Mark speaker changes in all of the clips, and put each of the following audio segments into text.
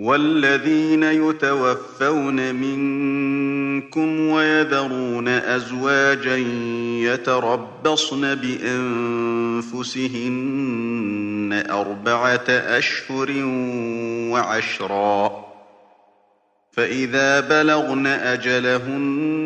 Speaker 1: وَالَّذِينَ يُتَوَفَّوْنَ مِنكُمْ وَيَذَرُونَ أَزْوَاجًا يَتَرَبَّصْنَ بِأَنفُسِهِنَّ أَرْبَعَةَ أَشْهُرٍ وَعَشْرًا ۖ فَإِذَا بَلَغْنَ أَجَلَهُنَّ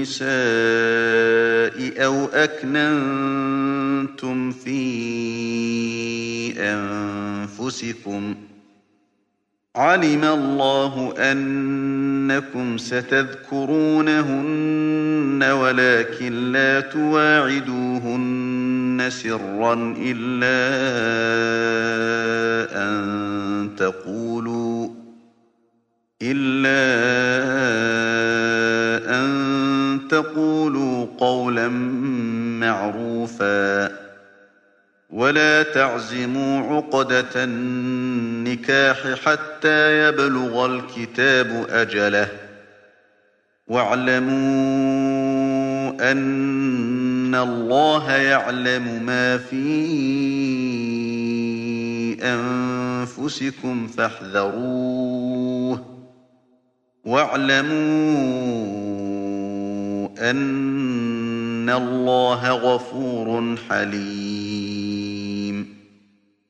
Speaker 1: النِّسَاءِ أَوْ أَكْنَنتُمْ فِي أَنفُسِكُمْ ۚ عَلِمَ اللَّهُ أَنَّكُمْ سَتَذْكُرُونَهُنَّ وَلَٰكِن لَّا تُوَاعِدُوهُنَّ سِرًّا إِلَّا أَن تَقُولُوا قَوْلًا مَّعْرُوفًا ۚ وَلَا تَعْزِمُوا عُقْدَةَ النِّكَاحِ حَتَّىٰ يَبْلُغَ الْكِتَابُ أَجَلَهُ ۚ وَاعْلَمُوا أَنَّ اللَّهَ يَعْلَمُ مَا فِي أَنفُسِكُمْ فَاحْذَرُوهُ ۚ وَاعْلَمُوا أن الله غفور حليم.